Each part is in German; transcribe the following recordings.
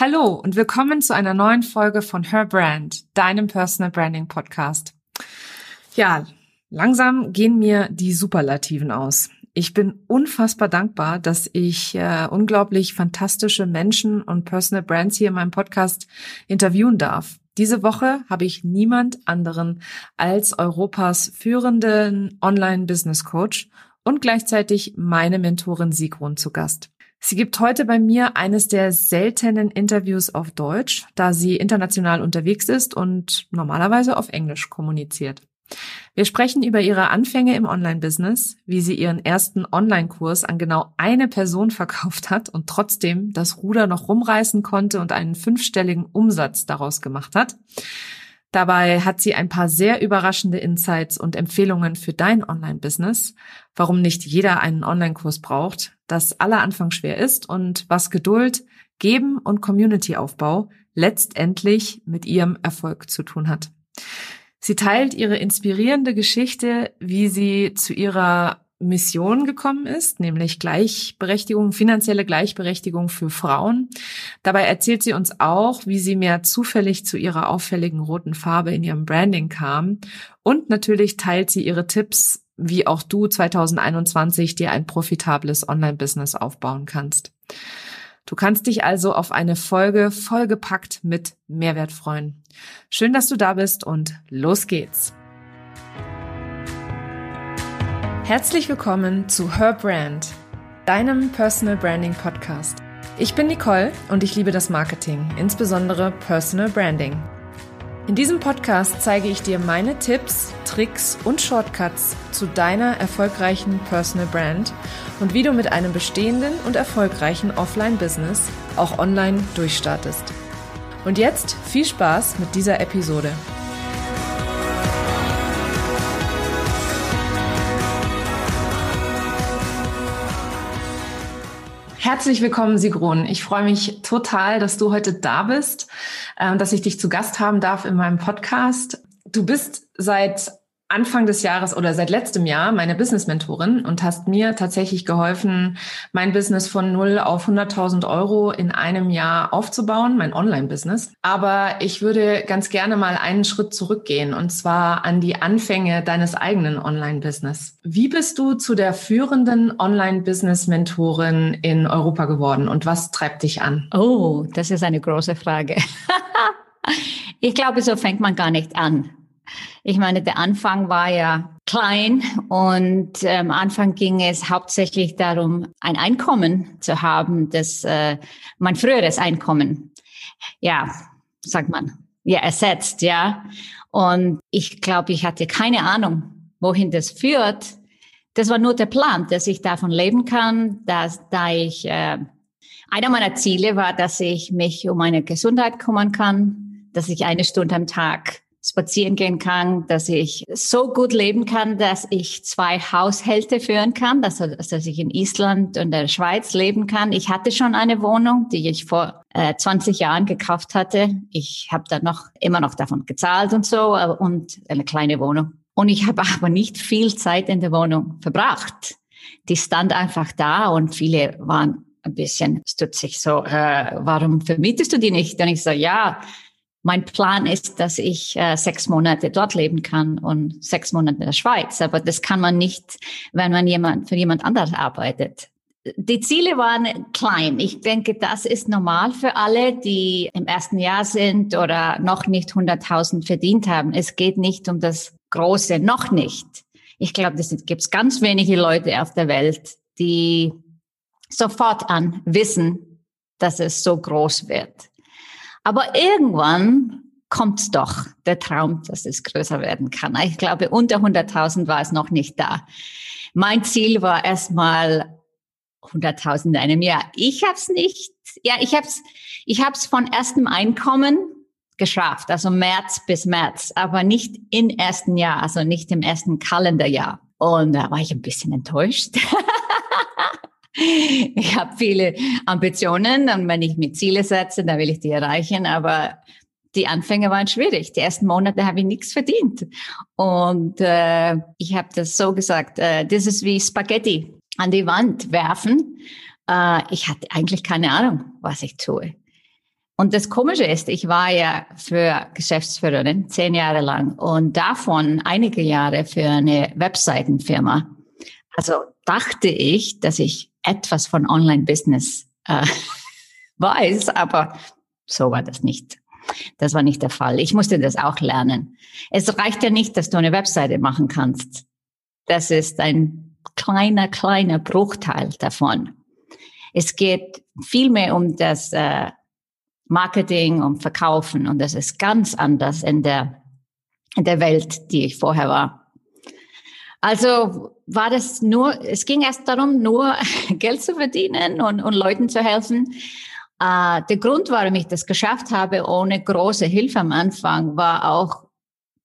Hallo und willkommen zu einer neuen Folge von Her Brand, deinem Personal Branding Podcast. Ja, langsam gehen mir die Superlativen aus. Ich bin unfassbar dankbar, dass ich äh, unglaublich fantastische Menschen und Personal Brands hier in meinem Podcast interviewen darf. Diese Woche habe ich niemand anderen als Europas führenden Online-Business Coach und gleichzeitig meine Mentorin Sigrun zu Gast. Sie gibt heute bei mir eines der seltenen Interviews auf Deutsch, da sie international unterwegs ist und normalerweise auf Englisch kommuniziert. Wir sprechen über ihre Anfänge im Online-Business, wie sie ihren ersten Online-Kurs an genau eine Person verkauft hat und trotzdem das Ruder noch rumreißen konnte und einen fünfstelligen Umsatz daraus gemacht hat. Dabei hat sie ein paar sehr überraschende Insights und Empfehlungen für dein Online-Business, warum nicht jeder einen Online-Kurs braucht, dass aller Anfang schwer ist und was Geduld, Geben und Community-Aufbau letztendlich mit ihrem Erfolg zu tun hat. Sie teilt ihre inspirierende Geschichte, wie sie zu ihrer Mission gekommen ist, nämlich Gleichberechtigung, finanzielle Gleichberechtigung für Frauen. Dabei erzählt sie uns auch, wie sie mehr zufällig zu ihrer auffälligen roten Farbe in ihrem Branding kam. Und natürlich teilt sie ihre Tipps, wie auch du 2021 dir ein profitables Online-Business aufbauen kannst. Du kannst dich also auf eine Folge vollgepackt mit Mehrwert freuen. Schön, dass du da bist und los geht's. Herzlich willkommen zu Her Brand, deinem Personal Branding Podcast. Ich bin Nicole und ich liebe das Marketing, insbesondere Personal Branding. In diesem Podcast zeige ich dir meine Tipps, Tricks und Shortcuts zu deiner erfolgreichen Personal Brand und wie du mit einem bestehenden und erfolgreichen Offline-Business auch online durchstartest. Und jetzt viel Spaß mit dieser Episode. Herzlich willkommen, Sigrun. Ich freue mich total, dass du heute da bist, äh, dass ich dich zu Gast haben darf in meinem Podcast. Du bist seit Anfang des Jahres oder seit letztem Jahr meine Business-Mentorin und hast mir tatsächlich geholfen, mein Business von null auf 100.000 Euro in einem Jahr aufzubauen, mein Online-Business. Aber ich würde ganz gerne mal einen Schritt zurückgehen und zwar an die Anfänge deines eigenen Online-Business. Wie bist du zu der führenden Online-Business-Mentorin in Europa geworden und was treibt dich an? Oh, das ist eine große Frage. ich glaube, so fängt man gar nicht an. Ich meine, der Anfang war ja klein und am ähm, Anfang ging es hauptsächlich darum, ein Einkommen zu haben, das äh, mein früheres Einkommen, ja, sagt man, ja, ersetzt, ja. Und ich glaube, ich hatte keine Ahnung, wohin das führt. Das war nur der Plan, dass ich davon leben kann, dass da ich äh, einer meiner Ziele war, dass ich mich um meine Gesundheit kümmern kann, dass ich eine Stunde am Tag spazieren gehen kann, dass ich so gut leben kann, dass ich zwei Haushälte führen kann, dass, dass ich in Island und der Schweiz leben kann. Ich hatte schon eine Wohnung, die ich vor äh, 20 Jahren gekauft hatte. Ich habe dann noch immer noch davon gezahlt und so äh, und eine kleine Wohnung. Und ich habe aber nicht viel Zeit in der Wohnung verbracht. Die stand einfach da und viele waren ein bisschen stutzig so, äh, warum vermietest du die nicht? Und ich so, ja, mein Plan ist, dass ich äh, sechs Monate dort leben kann und sechs Monate in der Schweiz. Aber das kann man nicht, wenn man jemand für jemand anderes arbeitet. Die Ziele waren klein. Ich denke, das ist normal für alle, die im ersten Jahr sind oder noch nicht 100.000 verdient haben. Es geht nicht um das Große, noch nicht. Ich glaube, es gibt ganz wenige Leute auf der Welt, die sofort an wissen, dass es so groß wird. Aber irgendwann kommt doch der Traum, dass es größer werden kann. Ich glaube, unter 100.000 war es noch nicht da. Mein Ziel war erstmal 100.000 in einem Jahr. Ich habe es nicht. Ja, ich habe es ich hab's von erstem Einkommen geschafft, also März bis März, aber nicht im ersten Jahr, also nicht im ersten Kalenderjahr. Und da war ich ein bisschen enttäuscht. ich habe viele Ambitionen und wenn ich mir Ziele setze, dann will ich die erreichen, aber die Anfänge waren schwierig. Die ersten Monate habe ich nichts verdient. Und äh, ich habe das so gesagt, äh, das ist wie Spaghetti an die Wand werfen. Äh, ich hatte eigentlich keine Ahnung, was ich tue. Und das Komische ist, ich war ja für Geschäftsführerin zehn Jahre lang und davon einige Jahre für eine Webseitenfirma. Also dachte ich, dass ich etwas von Online-Business äh, weiß, aber so war das nicht. Das war nicht der Fall. Ich musste das auch lernen. Es reicht ja nicht, dass du eine Webseite machen kannst. Das ist ein kleiner, kleiner Bruchteil davon. Es geht vielmehr um das äh, Marketing, um Verkaufen und das ist ganz anders in der, in der Welt, die ich vorher war. Also war das nur, es ging erst darum, nur Geld zu verdienen und, und Leuten zu helfen. Äh, der Grund, warum ich das geschafft habe, ohne große Hilfe am Anfang, war auch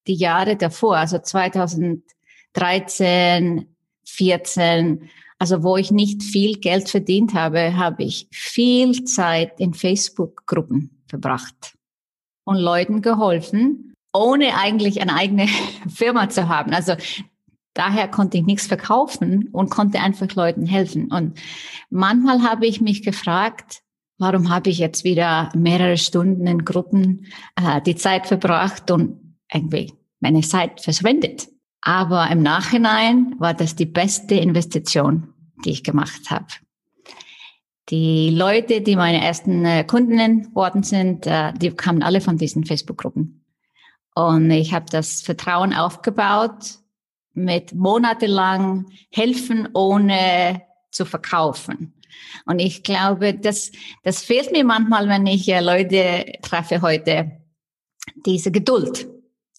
die Jahre davor, also 2013, 14, also wo ich nicht viel Geld verdient habe, habe ich viel Zeit in Facebook-Gruppen verbracht und Leuten geholfen, ohne eigentlich eine eigene Firma zu haben. Also daher konnte ich nichts verkaufen und konnte einfach Leuten helfen. Und manchmal habe ich mich gefragt, warum habe ich jetzt wieder mehrere Stunden in Gruppen äh, die Zeit verbracht und irgendwie meine Zeit verschwendet. Aber im Nachhinein war das die beste Investition, die ich gemacht habe. Die Leute, die meine ersten äh, Kundinnen worden sind, äh, die kamen alle von diesen Facebook-Gruppen. Und ich habe das Vertrauen aufgebaut mit monatelang helfen, ohne zu verkaufen. Und ich glaube, das, das fehlt mir manchmal, wenn ich äh, Leute treffe heute, diese Geduld.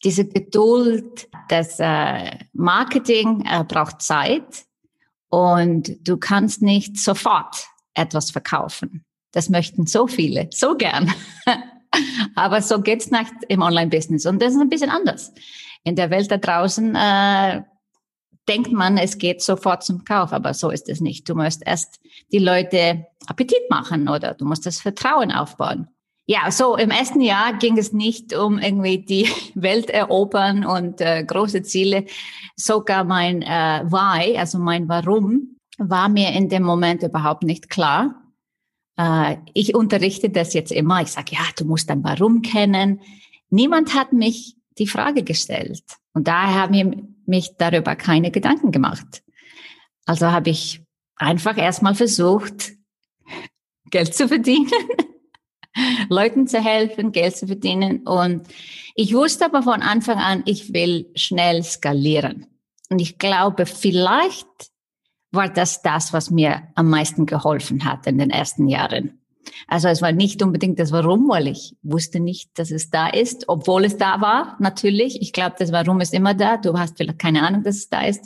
Diese Geduld, das äh, Marketing äh, braucht Zeit und du kannst nicht sofort etwas verkaufen. Das möchten so viele, so gern. Aber so geht's nicht im Online-Business. Und das ist ein bisschen anders. In der Welt da draußen äh, denkt man, es geht sofort zum Kauf, aber so ist es nicht. Du musst erst die Leute Appetit machen oder du musst das Vertrauen aufbauen. Ja, so im ersten Jahr ging es nicht um irgendwie die Welt erobern und äh, große Ziele. Sogar mein äh, Why, also mein Warum, war mir in dem Moment überhaupt nicht klar. Äh, ich unterrichte das jetzt immer. Ich sage, ja, du musst dein Warum kennen. Niemand hat mich die Frage gestellt. Und daher haben wir mich darüber keine Gedanken gemacht. Also habe ich einfach erstmal versucht, Geld zu verdienen, Leuten zu helfen, Geld zu verdienen. Und ich wusste aber von Anfang an, ich will schnell skalieren. Und ich glaube, vielleicht war das das, was mir am meisten geholfen hat in den ersten Jahren. Also es war nicht unbedingt das Warum, weil ich wusste nicht, dass es da ist, obwohl es da war, natürlich. Ich glaube, das Warum ist immer da. Du hast vielleicht keine Ahnung, dass es da ist.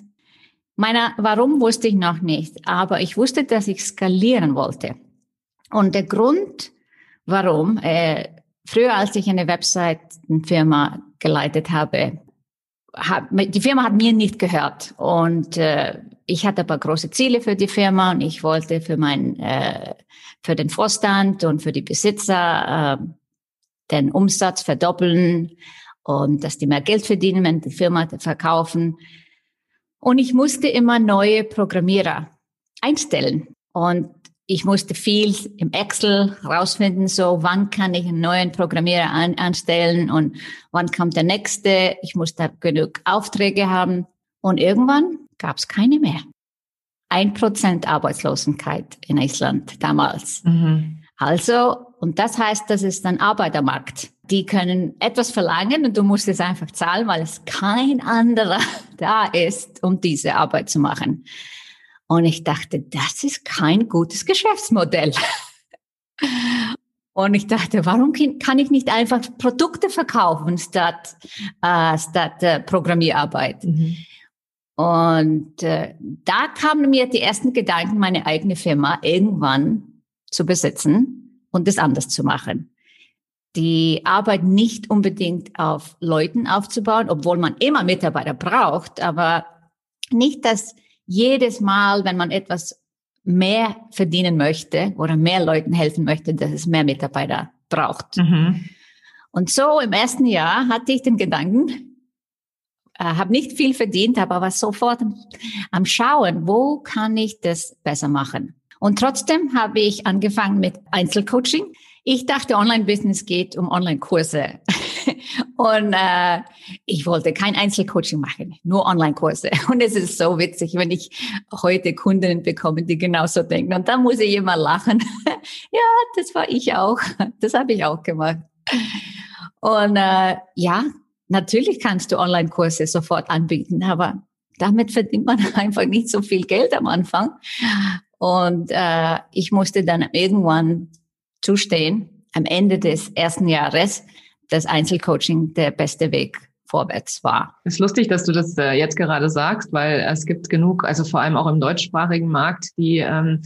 Meiner Warum wusste ich noch nicht, aber ich wusste, dass ich skalieren wollte. Und der Grund, warum, äh, früher als ich eine Webseitenfirma geleitet habe, hab, die Firma hat mir nicht gehört und äh, ich hatte aber große Ziele für die Firma und ich wollte für mein äh, für den Vorstand und für die Besitzer äh, den Umsatz verdoppeln und dass die mehr Geld verdienen, wenn die Firma verkaufen. Und ich musste immer neue Programmierer einstellen. Und ich musste viel im Excel rausfinden, so wann kann ich einen neuen Programmierer an, anstellen und wann kommt der nächste. Ich musste genug Aufträge haben. Und irgendwann gab es keine mehr. Ein Prozent Arbeitslosigkeit in Island damals. Mhm. Also, und das heißt, das ist ein Arbeitermarkt. Die können etwas verlangen und du musst es einfach zahlen, weil es kein anderer da ist, um diese Arbeit zu machen. Und ich dachte, das ist kein gutes Geschäftsmodell. Und ich dachte, warum kann ich nicht einfach Produkte verkaufen statt, äh, statt äh, Programmierarbeit? Mhm. Und äh, da kamen mir die ersten Gedanken, meine eigene Firma irgendwann zu besitzen und das anders zu machen. Die Arbeit nicht unbedingt auf Leuten aufzubauen, obwohl man immer Mitarbeiter braucht, aber nicht, dass jedes Mal, wenn man etwas mehr verdienen möchte oder mehr Leuten helfen möchte, dass es mehr Mitarbeiter braucht. Mhm. Und so im ersten Jahr hatte ich den Gedanken, äh, habe nicht viel verdient, aber sofort am Schauen, wo kann ich das besser machen. Und trotzdem habe ich angefangen mit Einzelcoaching. Ich dachte, Online-Business geht um Online-Kurse. Und äh, ich wollte kein Einzelcoaching machen, nur Online-Kurse. Und es ist so witzig, wenn ich heute Kunden bekomme, die genauso denken. Und da muss ich immer lachen. ja, das war ich auch. Das habe ich auch gemacht. Und äh, ja, natürlich kannst du Online-Kurse sofort anbieten, aber damit verdient man einfach nicht so viel Geld am Anfang. Und äh, ich musste dann irgendwann zustehen, am Ende des ersten Jahres, dass Einzelcoaching der beste Weg vorwärts war. Es ist lustig, dass du das äh, jetzt gerade sagst, weil es gibt genug, also vor allem auch im deutschsprachigen Markt, die ähm,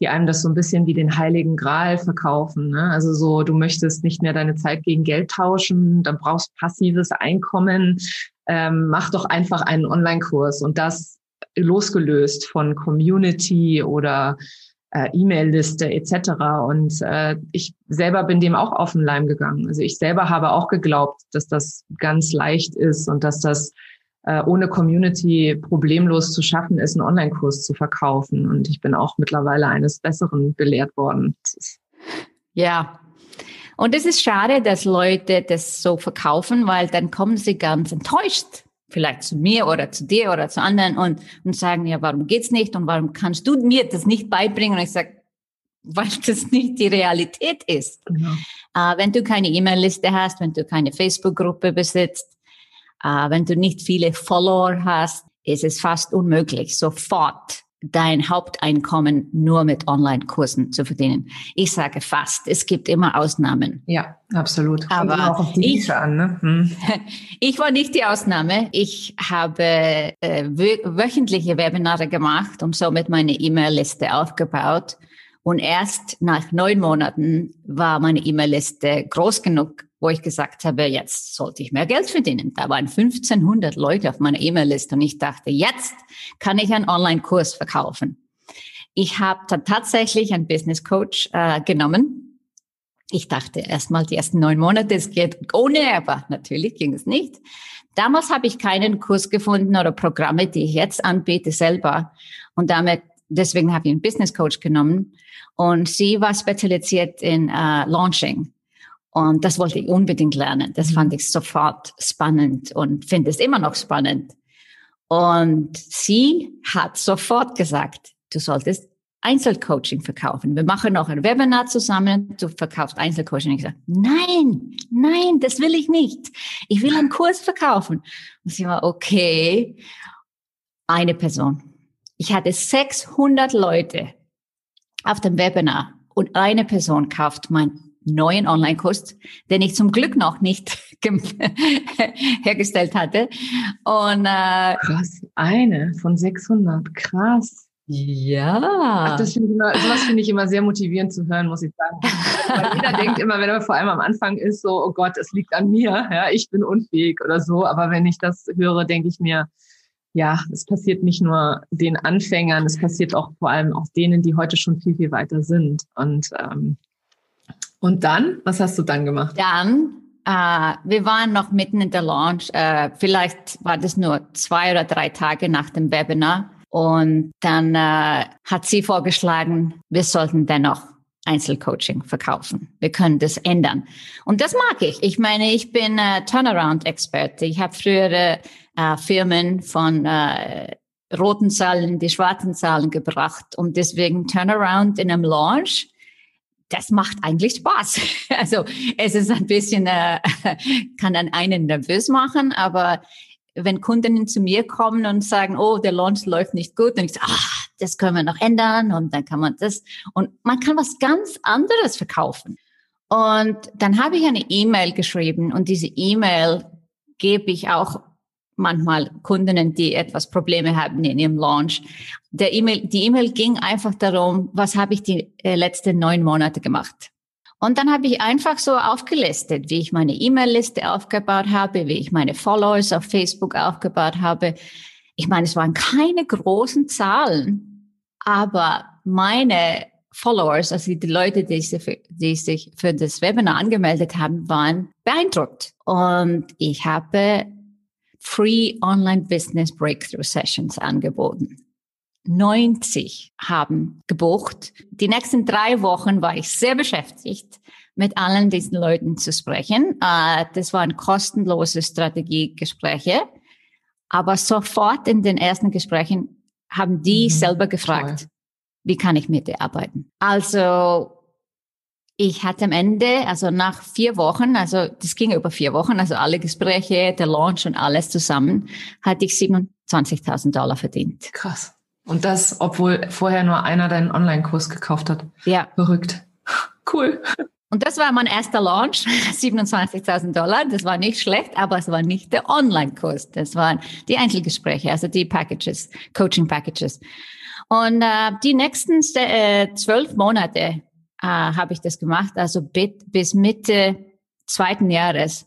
die einem das so ein bisschen wie den heiligen Gral verkaufen. Ne? Also so, du möchtest nicht mehr deine Zeit gegen Geld tauschen, dann brauchst passives Einkommen, ähm, mach doch einfach einen Online-Kurs und das losgelöst von Community oder äh, E-Mail-Liste etc. Und äh, ich selber bin dem auch auf den Leim gegangen. Also ich selber habe auch geglaubt, dass das ganz leicht ist und dass das äh, ohne Community problemlos zu schaffen ist, einen Online-Kurs zu verkaufen. Und ich bin auch mittlerweile eines Besseren belehrt worden. Ja. Und es ist schade, dass Leute das so verkaufen, weil dann kommen sie ganz enttäuscht vielleicht zu mir oder zu dir oder zu anderen und, und sagen, ja, warum geht's nicht und warum kannst du mir das nicht beibringen? Und ich sage, weil das nicht die Realität ist. Genau. Äh, wenn du keine E-Mail-Liste hast, wenn du keine Facebook-Gruppe besitzt, äh, wenn du nicht viele Follower hast, ist es fast unmöglich, sofort dein Haupteinkommen nur mit Online-Kursen zu verdienen. Ich sage fast, es gibt immer Ausnahmen. Ja, absolut. Aber auch auf ich, an, ne? Hm. ich war nicht die Ausnahme. Ich habe äh, wöchentliche Webinare gemacht und somit meine E-Mail-Liste aufgebaut. Und erst nach neun Monaten war meine E-Mail-Liste groß genug, wo ich gesagt habe, jetzt sollte ich mehr Geld verdienen. Da waren 1500 Leute auf meiner E-Mail-Liste und ich dachte, jetzt kann ich einen Online-Kurs verkaufen. Ich habe dann tatsächlich einen Business Coach äh, genommen. Ich dachte erstmal die ersten neun Monate, es geht ohne, aber natürlich ging es nicht. Damals habe ich keinen Kurs gefunden oder Programme, die ich jetzt anbiete selber. Und damit, deswegen habe ich einen Business Coach genommen. Und sie war spezialisiert in äh, Launching. Und das wollte ich unbedingt lernen. Das fand ich sofort spannend und finde es immer noch spannend. Und sie hat sofort gesagt, du solltest Einzelcoaching verkaufen. Wir machen noch ein Webinar zusammen. Du verkaufst Einzelcoaching. Ich sage, nein, nein, das will ich nicht. Ich will einen Kurs verkaufen. Und sie war, okay, eine Person. Ich hatte 600 Leute auf dem Webinar und eine Person kauft mein neuen Online-Kurs, den ich zum Glück noch nicht hergestellt hatte. Und äh, krass, eine von 600, krass. Ja. Ach, das finde ich immer, sowas finde ich immer sehr motivierend zu hören, muss ich sagen. Weil jeder denkt immer, wenn er vor allem am Anfang ist, so, oh Gott, es liegt an mir, ja, ich bin unfähig oder so. Aber wenn ich das höre, denke ich mir, ja, es passiert nicht nur den Anfängern, es passiert auch vor allem auch denen, die heute schon viel, viel weiter sind. Und ähm, und dann, was hast du dann gemacht? Dann, äh, wir waren noch mitten in der Launch. Äh, vielleicht war das nur zwei oder drei Tage nach dem Webinar. Und dann äh, hat sie vorgeschlagen, wir sollten dennoch Einzelcoaching verkaufen. Wir können das ändern. Und das mag ich. Ich meine, ich bin äh, Turnaround-Experte. Ich habe frühere äh, Firmen von äh, roten Zahlen in die schwarzen Zahlen gebracht. Und deswegen Turnaround in einem Launch das macht eigentlich Spaß. Also es ist ein bisschen, äh, kann dann einen nervös machen, aber wenn Kundinnen zu mir kommen und sagen, oh, der Launch läuft nicht gut, dann ich sage, ah, das können wir noch ändern und dann kann man das und man kann was ganz anderes verkaufen. Und dann habe ich eine E-Mail geschrieben und diese E-Mail gebe ich auch manchmal Kundinnen, die etwas Probleme haben in ihrem Launch. Der E-Mail, die E-Mail ging einfach darum, was habe ich die äh, letzten neun Monate gemacht? Und dann habe ich einfach so aufgelistet, wie ich meine E-Mail-Liste aufgebaut habe, wie ich meine Followers auf Facebook aufgebaut habe. Ich meine, es waren keine großen Zahlen, aber meine Followers, also die Leute, die sich, für, die sich für das Webinar angemeldet haben, waren beeindruckt. Und ich habe Free Online Business Breakthrough Sessions angeboten. 90 haben gebucht. Die nächsten drei Wochen war ich sehr beschäftigt, mit allen diesen Leuten zu sprechen. Äh, das waren kostenlose Strategiegespräche. Aber sofort in den ersten Gesprächen haben die mhm, selber gefragt, toll. wie kann ich mit dir arbeiten? Also ich hatte am Ende, also nach vier Wochen, also das ging über vier Wochen, also alle Gespräche, der Launch und alles zusammen, hatte ich 27.000 Dollar verdient. Krass. Und das, obwohl vorher nur einer deinen Online-Kurs gekauft hat. Ja. Verrückt. Cool. Und das war mein erster Launch, 27.000 Dollar. Das war nicht schlecht, aber es war nicht der Online-Kurs. Das waren die Einzelgespräche, also die Packages, Coaching-Packages. Und äh, die nächsten äh, zwölf Monate äh, habe ich das gemacht, also bis Mitte zweiten Jahres.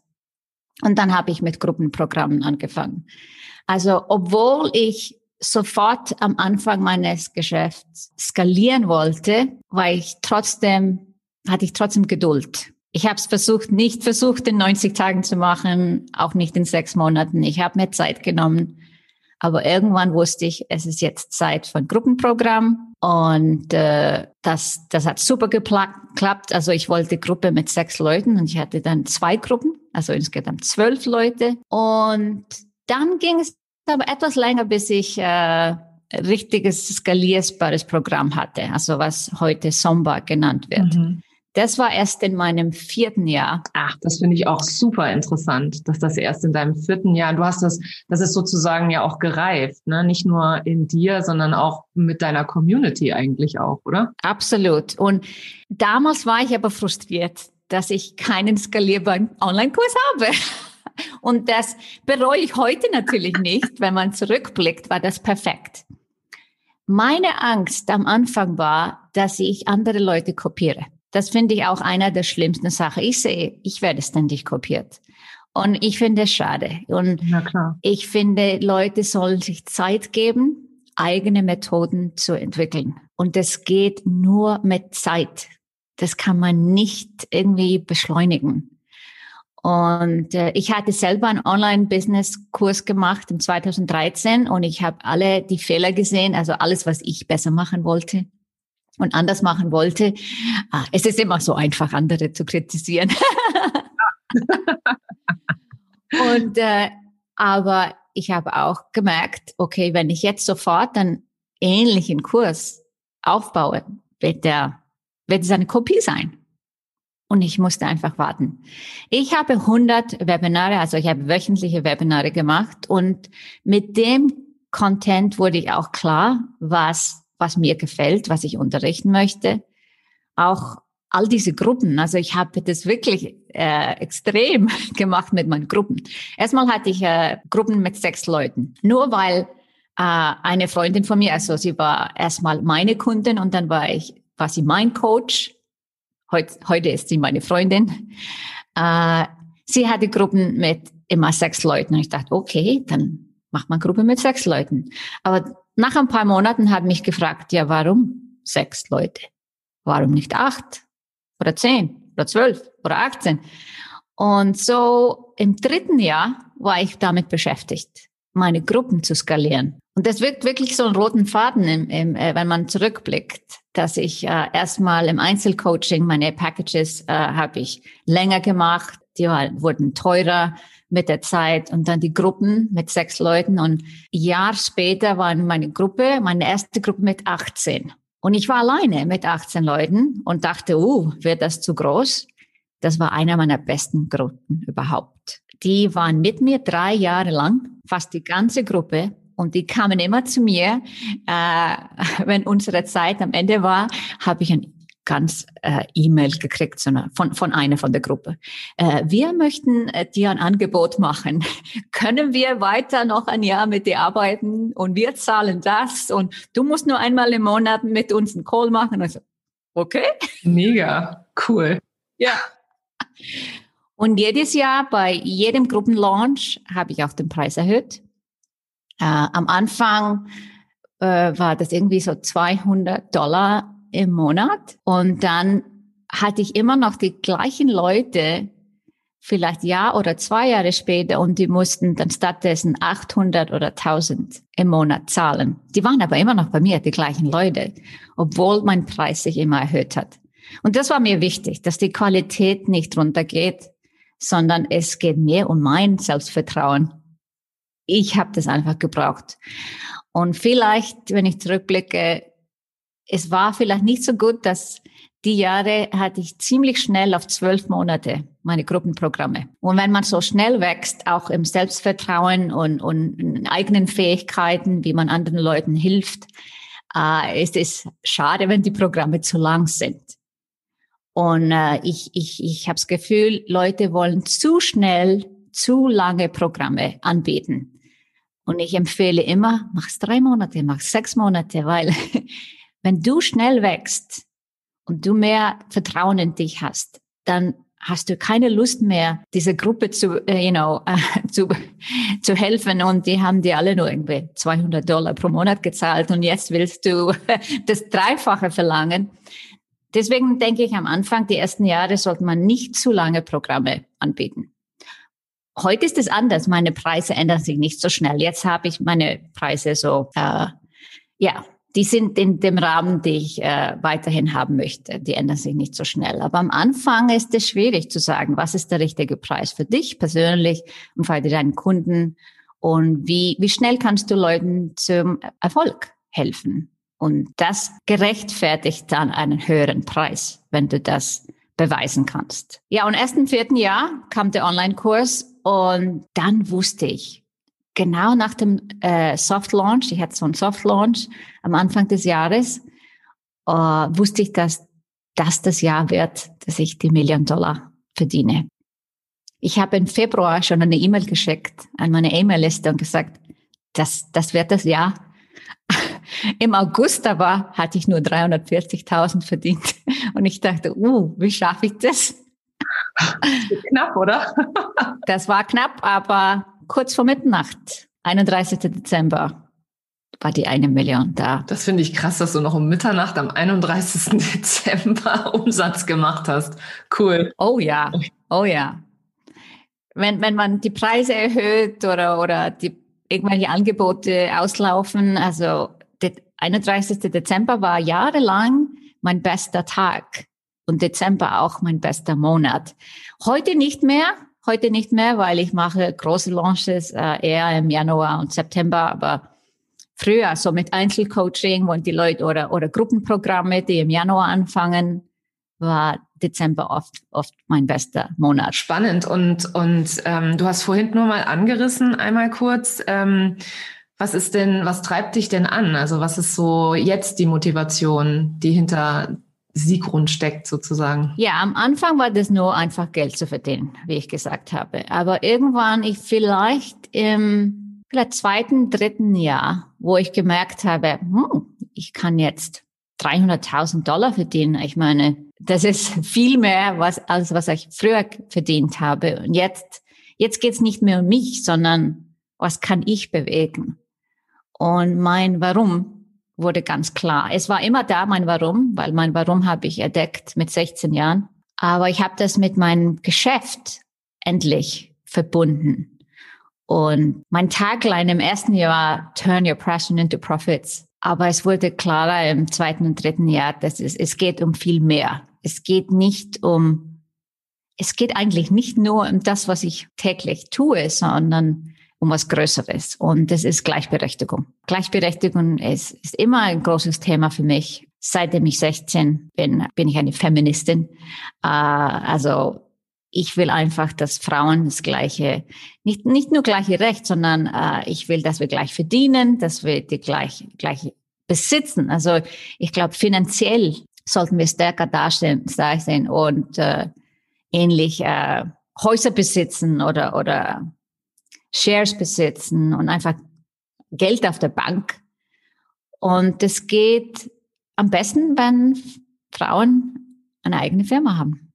Und dann habe ich mit Gruppenprogrammen angefangen. Also obwohl ich sofort am Anfang meines Geschäfts skalieren wollte, war ich trotzdem, hatte ich trotzdem Geduld. Ich habe es versucht, nicht versucht, in 90 Tagen zu machen, auch nicht in sechs Monaten. Ich habe mir Zeit genommen. Aber irgendwann wusste ich, es ist jetzt Zeit für ein Gruppenprogramm. Und äh, das, das hat super geklappt. Also ich wollte Gruppe mit sechs Leuten und ich hatte dann zwei Gruppen, also insgesamt zwölf Leute. Und dann ging es aber etwas länger, bis ich äh, richtiges skalierbares Programm hatte, also was heute Somba genannt wird. Mhm. Das war erst in meinem vierten Jahr. Ach, das finde ich auch super interessant, dass das erst in deinem vierten Jahr, du hast das, das ist sozusagen ja auch gereift, ne? Nicht nur in dir, sondern auch mit deiner Community eigentlich auch, oder? Absolut. Und damals war ich aber frustriert, dass ich keinen skalierbaren Online-Kurs habe. Und das bereue ich heute natürlich nicht. Wenn man zurückblickt, war das perfekt. Meine Angst am Anfang war, dass ich andere Leute kopiere. Das finde ich auch einer der schlimmsten Sachen. Ich sehe, ich werde ständig kopiert. Und ich finde es schade. Und ich finde, Leute sollen sich Zeit geben, eigene Methoden zu entwickeln. Und das geht nur mit Zeit. Das kann man nicht irgendwie beschleunigen. Und äh, ich hatte selber einen Online-Business-Kurs gemacht im 2013 und ich habe alle die Fehler gesehen, also alles, was ich besser machen wollte und anders machen wollte. Ah, es ist immer so einfach, andere zu kritisieren. und äh, aber ich habe auch gemerkt, okay, wenn ich jetzt sofort einen ähnlichen Kurs aufbaue, wird der wird es eine Kopie sein und ich musste einfach warten. Ich habe 100 Webinare, also ich habe wöchentliche Webinare gemacht und mit dem Content wurde ich auch klar, was, was mir gefällt, was ich unterrichten möchte. Auch all diese Gruppen, also ich habe das wirklich äh, extrem gemacht mit meinen Gruppen. Erstmal hatte ich äh, Gruppen mit sechs Leuten, nur weil äh, eine Freundin von mir, also sie war erstmal meine Kundin und dann war ich, sie mein Coach Heute, heute ist sie meine Freundin. Äh, sie hatte Gruppen mit immer sechs Leuten. Und ich dachte, okay, dann macht man Gruppe mit sechs Leuten. Aber nach ein paar Monaten hat mich gefragt, ja, warum sechs Leute? Warum nicht acht oder zehn oder zwölf oder achtzehn? Und so im dritten Jahr war ich damit beschäftigt, meine Gruppen zu skalieren. Und das wirkt wirklich so einen roten Faden, im, im, äh, wenn man zurückblickt dass ich äh, erstmal im Einzelcoaching meine Packages äh, habe ich länger gemacht, die war, wurden teurer mit der Zeit und dann die Gruppen mit sechs Leuten und ein Jahr später war meine Gruppe, meine erste Gruppe mit 18 und ich war alleine mit 18 Leuten und dachte, uh, wird das zu groß? Das war einer meiner besten Gruppen überhaupt. Die waren mit mir drei Jahre lang, fast die ganze Gruppe und die kamen immer zu mir, äh, wenn unsere Zeit am Ende war, habe ich ein ganz äh, E-Mail gekriegt so eine, von, von einer von der Gruppe. Äh, wir möchten äh, dir ein Angebot machen. Können wir weiter noch ein Jahr mit dir arbeiten und wir zahlen das und du musst nur einmal im Monat mit uns einen Call machen. Also, okay. Mega, cool. Ja. Und jedes Jahr bei jedem Gruppenlaunch habe ich auch den Preis erhöht. Äh, am Anfang äh, war das irgendwie so 200 Dollar im Monat und dann hatte ich immer noch die gleichen Leute, vielleicht Jahr oder zwei Jahre später und die mussten dann stattdessen 800 oder 1000 im Monat zahlen. Die waren aber immer noch bei mir, die gleichen Leute, obwohl mein Preis sich immer erhöht hat. Und das war mir wichtig, dass die Qualität nicht runtergeht, sondern es geht mehr um mein Selbstvertrauen. Ich habe das einfach gebraucht. Und vielleicht, wenn ich zurückblicke, es war vielleicht nicht so gut, dass die Jahre hatte ich ziemlich schnell auf zwölf Monate meine Gruppenprogramme. Und wenn man so schnell wächst, auch im Selbstvertrauen und, und in eigenen Fähigkeiten, wie man anderen Leuten hilft, äh, ist es schade, wenn die Programme zu lang sind. Und äh, ich, ich, ich habe das Gefühl, Leute wollen zu schnell zu lange Programme anbieten. Und ich empfehle immer, mach's drei Monate, mach's sechs Monate, weil wenn du schnell wächst und du mehr Vertrauen in dich hast, dann hast du keine Lust mehr, diese Gruppe zu, äh, you know, zu, zu helfen und die haben dir alle nur irgendwie 200 Dollar pro Monat gezahlt und jetzt willst du das Dreifache verlangen. Deswegen denke ich, am Anfang, die ersten Jahre, sollte man nicht zu lange Programme anbieten. Heute ist es anders. Meine Preise ändern sich nicht so schnell. Jetzt habe ich meine Preise so, äh, ja, die sind in dem Rahmen, die ich äh, weiterhin haben möchte. Die ändern sich nicht so schnell. Aber am Anfang ist es schwierig zu sagen, was ist der richtige Preis für dich persönlich und für deinen Kunden und wie, wie schnell kannst du Leuten zum Erfolg helfen. Und das gerechtfertigt dann einen höheren Preis, wenn du das beweisen kannst. Ja, und erst im vierten Jahr kam der Online-Kurs und dann wusste ich, genau nach dem äh, Soft Launch, ich hatte so einen Soft Launch am Anfang des Jahres, äh, wusste ich, dass das das Jahr wird, dass ich die Million Dollar verdiene. Ich habe im Februar schon eine E-Mail geschickt an meine E-Mail-Liste und gesagt, das, das wird das Jahr. Im August aber hatte ich nur 340.000 verdient. Und ich dachte, uh, wie schaffe ich das? Knapp, oder? das war knapp, aber kurz vor Mitternacht, 31. Dezember, war die eine Million da. Das finde ich krass, dass du noch um Mitternacht am 31. Dezember Umsatz gemacht hast. Cool. Oh ja, oh ja. Wenn, wenn man die Preise erhöht oder, oder die irgendwelche Angebote auslaufen, also der 31. Dezember war jahrelang mein bester Tag und Dezember auch mein bester Monat. Heute nicht mehr, Heute nicht mehr, weil ich mache große Launches äh, eher im Januar und September, aber früher, so mit Einzelcoaching und die Leute oder, oder Gruppenprogramme, die im Januar anfangen, war Dezember oft, oft mein bester Monat. Spannend. Und, und ähm, du hast vorhin nur mal angerissen, einmal kurz. Ähm, was ist denn, was treibt dich denn an? Also was ist so jetzt die Motivation, die hinter Sieggrund steckt sozusagen. Ja, am Anfang war das nur einfach Geld zu verdienen, wie ich gesagt habe. Aber irgendwann, ich vielleicht im vielleicht zweiten, dritten Jahr, wo ich gemerkt habe, hm, ich kann jetzt 300.000 Dollar verdienen. Ich meine, das ist viel mehr, was, als was ich früher verdient habe. Und jetzt, jetzt geht's nicht mehr um mich, sondern was kann ich bewegen? Und mein Warum wurde ganz klar. Es war immer da, mein Warum, weil mein Warum habe ich entdeckt mit 16 Jahren. Aber ich habe das mit meinem Geschäft endlich verbunden. Und mein Tagline im ersten Jahr, Turn Your Passion into Profits. Aber es wurde klarer im zweiten und dritten Jahr, dass es, es geht um viel mehr. Es geht nicht um, es geht eigentlich nicht nur um das, was ich täglich tue, sondern um was Größeres. Und das ist Gleichberechtigung. Gleichberechtigung ist, ist immer ein großes Thema für mich. Seitdem ich 16 bin, bin ich eine Feministin. Äh, also ich will einfach, dass Frauen das gleiche, nicht, nicht nur gleiche Recht, sondern äh, ich will, dass wir gleich verdienen, dass wir die gleich, gleich besitzen. Also ich glaube, finanziell sollten wir stärker darstellen, sein und äh, ähnlich äh, Häuser besitzen oder, oder Shares besitzen und einfach Geld auf der Bank. Und das geht am besten, wenn Frauen eine eigene Firma haben.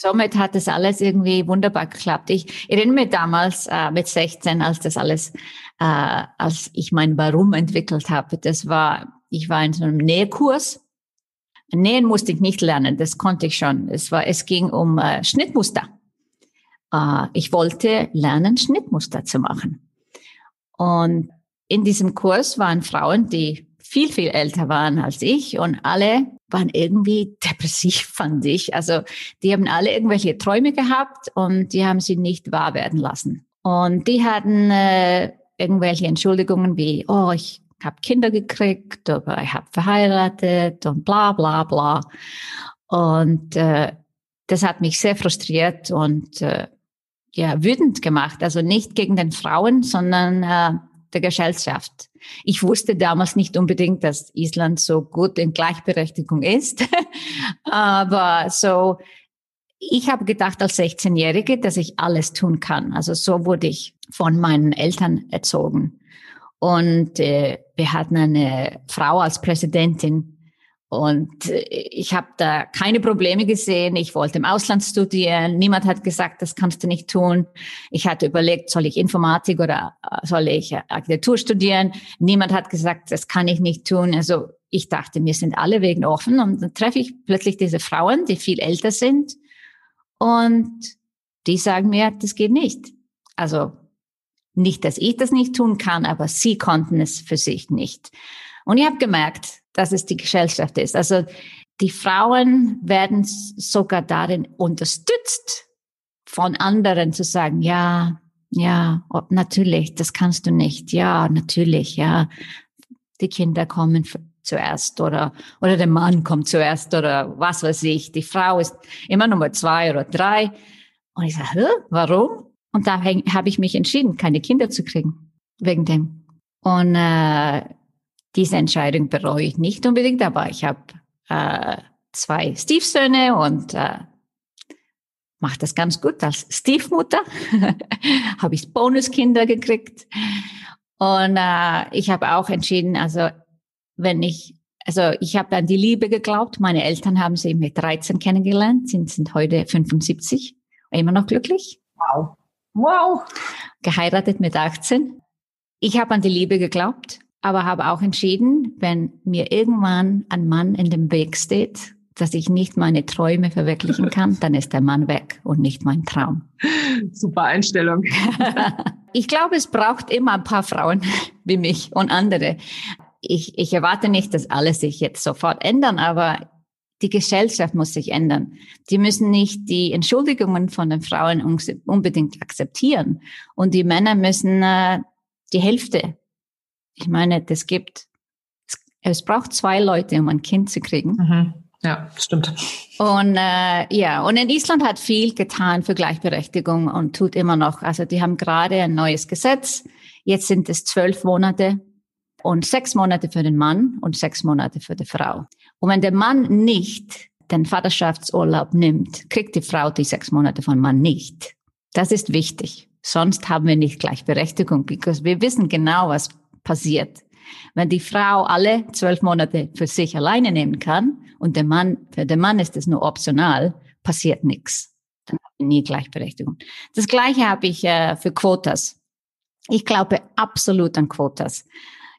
Somit hat das alles irgendwie wunderbar geklappt. Ich erinnere mich damals äh, mit 16, als das alles, äh, als ich mein Warum entwickelt habe. Das war, ich war in so einem Nähkurs. Nähen musste ich nicht lernen, das konnte ich schon. Es war, es ging um äh, Schnittmuster. Äh, ich wollte lernen, Schnittmuster zu machen. Und in diesem Kurs waren Frauen, die viel, viel älter waren als ich und alle waren irgendwie depressiv, fand ich. Also die haben alle irgendwelche Träume gehabt und die haben sie nicht wahr werden lassen. Und die hatten äh, irgendwelche Entschuldigungen wie, oh, ich habe Kinder gekriegt, aber ich habe verheiratet und bla bla bla. Und äh, das hat mich sehr frustriert und äh, ja, wütend gemacht. Also nicht gegen den Frauen, sondern äh, der Gesellschaft. Ich wusste damals nicht unbedingt, dass Island so gut in Gleichberechtigung ist. Aber so, ich habe gedacht als 16-Jährige, dass ich alles tun kann. Also so wurde ich von meinen Eltern erzogen. Und äh, wir hatten eine Frau als Präsidentin, und äh, ich habe da keine Probleme gesehen. Ich wollte im Ausland studieren. Niemand hat gesagt, das kannst du nicht tun. Ich hatte überlegt, soll ich Informatik oder äh, soll ich äh, Architektur studieren? Niemand hat gesagt, das kann ich nicht tun. Also ich dachte, mir sind alle Wegen offen. Und dann treffe ich plötzlich diese Frauen, die viel älter sind. Und die sagen mir, das geht nicht. Also nicht, dass ich das nicht tun kann, aber sie konnten es für sich nicht. Und ich habe gemerkt, dass es die Gesellschaft ist. Also die Frauen werden sogar darin unterstützt von anderen zu sagen, ja, ja, natürlich, das kannst du nicht. Ja, natürlich, ja. Die Kinder kommen zuerst oder, oder der Mann kommt zuerst oder was weiß ich. Die Frau ist immer Nummer zwei oder drei. Und ich sage, Hä, warum? Und da habe ich mich entschieden, keine Kinder zu kriegen. Wegen dem. Und äh, diese Entscheidung bereue ich nicht unbedingt, aber ich habe äh, zwei Stiefsöhne und äh, mache das ganz gut als Stiefmutter. habe ich Bonuskinder gekriegt. Und äh, ich habe auch entschieden, also wenn ich, also ich habe an die Liebe geglaubt. Meine Eltern haben sie mit 13 kennengelernt, sind, sind heute 75, immer noch glücklich. Wow. Wow. Geheiratet mit 18. Ich habe an die Liebe geglaubt aber habe auch entschieden, wenn mir irgendwann ein Mann in dem Weg steht, dass ich nicht meine Träume verwirklichen kann, dann ist der Mann weg und nicht mein Traum. Super Einstellung. ich glaube, es braucht immer ein paar Frauen wie mich und andere. Ich, ich erwarte nicht, dass alles sich jetzt sofort ändern, aber die Gesellschaft muss sich ändern. Die müssen nicht die Entschuldigungen von den Frauen unbedingt akzeptieren. Und die Männer müssen äh, die Hälfte ich meine, das gibt, es, braucht zwei Leute, um ein Kind zu kriegen. Mhm. Ja, stimmt. Und äh, ja, und in Island hat viel getan für Gleichberechtigung und tut immer noch. Also die haben gerade ein neues Gesetz. Jetzt sind es zwölf Monate und sechs Monate für den Mann und sechs Monate für die Frau. Und wenn der Mann nicht den Vaterschaftsurlaub nimmt, kriegt die Frau die sechs Monate vom Mann nicht. Das ist wichtig. Sonst haben wir nicht Gleichberechtigung, because wir wissen genau, was passiert. Wenn die Frau alle zwölf Monate für sich alleine nehmen kann und der Mann, für den Mann ist es nur optional, passiert nichts. Dann haben wir nie Gleichberechtigung. Das Gleiche habe ich äh, für Quotas. Ich glaube absolut an Quotas.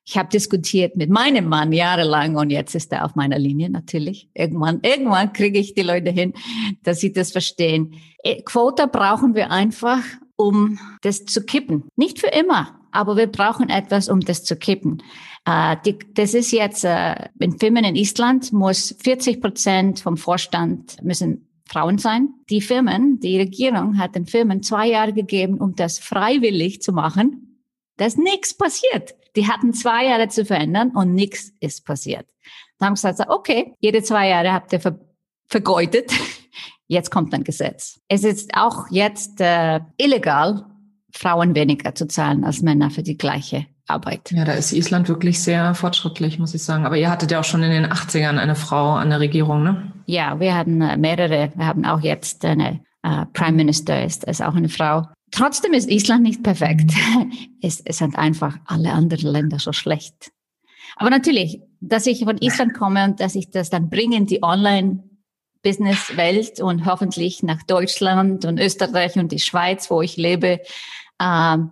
Ich habe diskutiert mit meinem Mann jahrelang und jetzt ist er auf meiner Linie natürlich. Irgendwann, irgendwann kriege ich die Leute hin, dass sie das verstehen. Äh, Quota brauchen wir einfach, um das zu kippen. Nicht für immer, aber wir brauchen etwas, um das zu kippen. Äh, die, das ist jetzt äh, in Firmen in Island muss 40 Prozent vom Vorstand müssen Frauen sein. Die Firmen, die Regierung hat den Firmen zwei Jahre gegeben, um das freiwillig zu machen. Da ist nichts passiert. Die hatten zwei Jahre zu verändern und nichts ist passiert. Da haben gesagt, okay, jede zwei Jahre habt ihr ver vergeudet. Jetzt kommt ein Gesetz. Es ist auch jetzt äh, illegal, Frauen weniger zu zahlen als Männer für die gleiche Arbeit. Ja, da ist Island wirklich sehr fortschrittlich, muss ich sagen. Aber ihr hattet ja auch schon in den 80ern eine Frau an der Regierung, ne? Ja, wir hatten äh, mehrere. Wir haben auch jetzt eine äh, Prime Minister, ist, ist auch eine Frau. Trotzdem ist Island nicht perfekt. es, es sind einfach alle anderen Länder so schlecht. Aber natürlich, dass ich von Island komme und dass ich das dann bringe in die Online Business-Welt und hoffentlich nach Deutschland und Österreich und die Schweiz, wo ich lebe, ähm,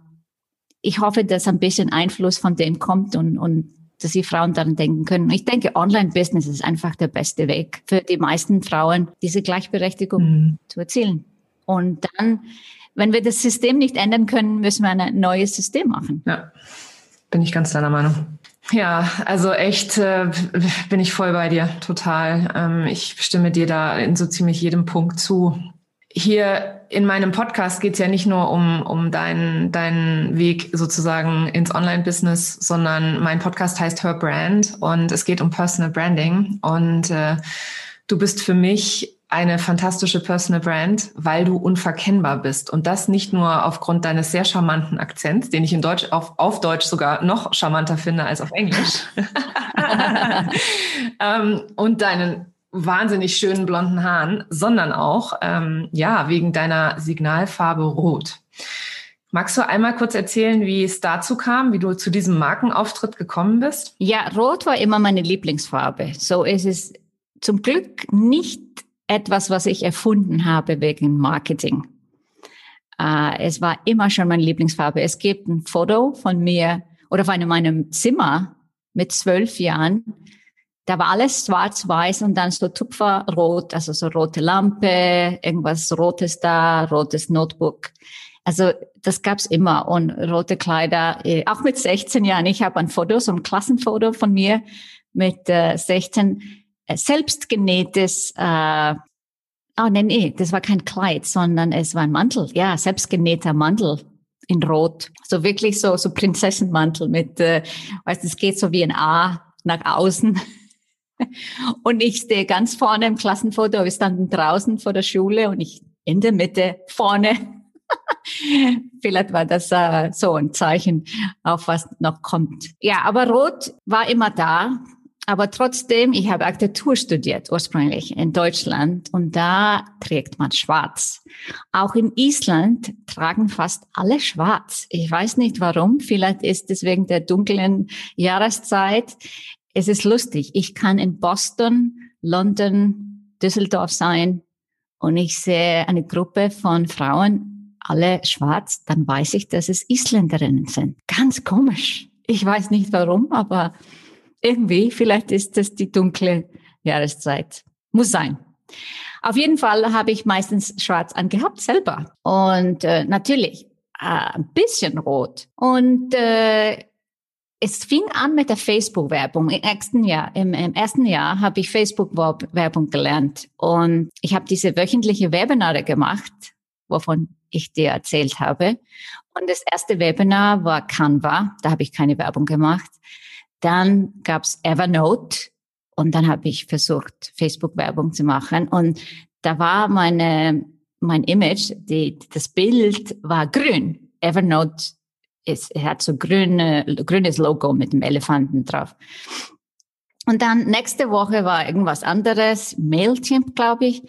ich hoffe, dass ein bisschen Einfluss von dem kommt und, und dass die Frauen daran denken können. Ich denke, Online-Business ist einfach der beste Weg für die meisten Frauen, diese Gleichberechtigung mhm. zu erzielen. Und dann, wenn wir das System nicht ändern können, müssen wir ein neues System machen. Ja, bin ich ganz deiner Meinung. Ja, also echt äh, bin ich voll bei dir, total. Ähm, ich stimme dir da in so ziemlich jedem Punkt zu. Hier in meinem Podcast geht es ja nicht nur um, um deinen, deinen Weg sozusagen ins Online-Business, sondern mein Podcast heißt Her Brand und es geht um Personal Branding. Und äh, du bist für mich eine fantastische Personal Brand, weil du unverkennbar bist. Und das nicht nur aufgrund deines sehr charmanten Akzents, den ich in Deutsch auf, auf Deutsch sogar noch charmanter finde als auf Englisch. ähm, und deinen wahnsinnig schönen blonden Haaren, sondern auch, ähm, ja, wegen deiner Signalfarbe Rot. Magst du einmal kurz erzählen, wie es dazu kam, wie du zu diesem Markenauftritt gekommen bist? Ja, Rot war immer meine Lieblingsfarbe. So ist es zum Glück nicht etwas, was ich erfunden habe wegen Marketing. Äh, es war immer schon meine Lieblingsfarbe. Es gibt ein Foto von mir oder von meinem Zimmer mit zwölf Jahren. Da war alles schwarz-weiß und dann so Tupferrot, also so rote Lampe, irgendwas Rotes da, rotes Notebook. Also das gab's immer und rote Kleider, äh, auch mit 16 Jahren. Ich habe ein Foto, so ein Klassenfoto von mir mit äh, 16 äh, selbstgenähtes, äh, oh nee, nee, das war kein Kleid, sondern es war ein Mantel, ja, selbstgenähter Mantel in Rot. So wirklich so, so Prinzessenmantel mit, äh, weißt es geht so wie ein A nach außen. Und ich stehe ganz vorne im Klassenfoto, wir standen draußen vor der Schule und ich in der Mitte vorne. Vielleicht war das äh, so ein Zeichen, auf was noch kommt. Ja, aber Rot war immer da. Aber trotzdem, ich habe Architektur studiert ursprünglich in Deutschland und da trägt man schwarz. Auch in Island tragen fast alle schwarz. Ich weiß nicht warum. Vielleicht ist es wegen der dunklen Jahreszeit. Es ist lustig. Ich kann in Boston, London, Düsseldorf sein und ich sehe eine Gruppe von Frauen, alle schwarz, dann weiß ich, dass es Isländerinnen sind. Ganz komisch. Ich weiß nicht warum, aber irgendwie, vielleicht ist das die dunkle Jahreszeit. Muss sein. Auf jeden Fall habe ich meistens schwarz angehabt selber. Und äh, natürlich äh, ein bisschen rot. Und äh, es fing an mit der Facebook-Werbung. Im ersten Jahr, im, im ersten Jahr habe ich Facebook-Werbung gelernt. Und ich habe diese wöchentliche Webinare gemacht, wovon ich dir erzählt habe. Und das erste Webinar war Canva. Da habe ich keine Werbung gemacht. Dann gab's Evernote und dann habe ich versucht, Facebook-Werbung zu machen. Und da war meine, mein Image, die, das Bild war grün. Evernote ist, hat so grüne, grünes Logo mit dem Elefanten drauf. Und dann nächste Woche war irgendwas anderes, Mailchimp, glaube ich.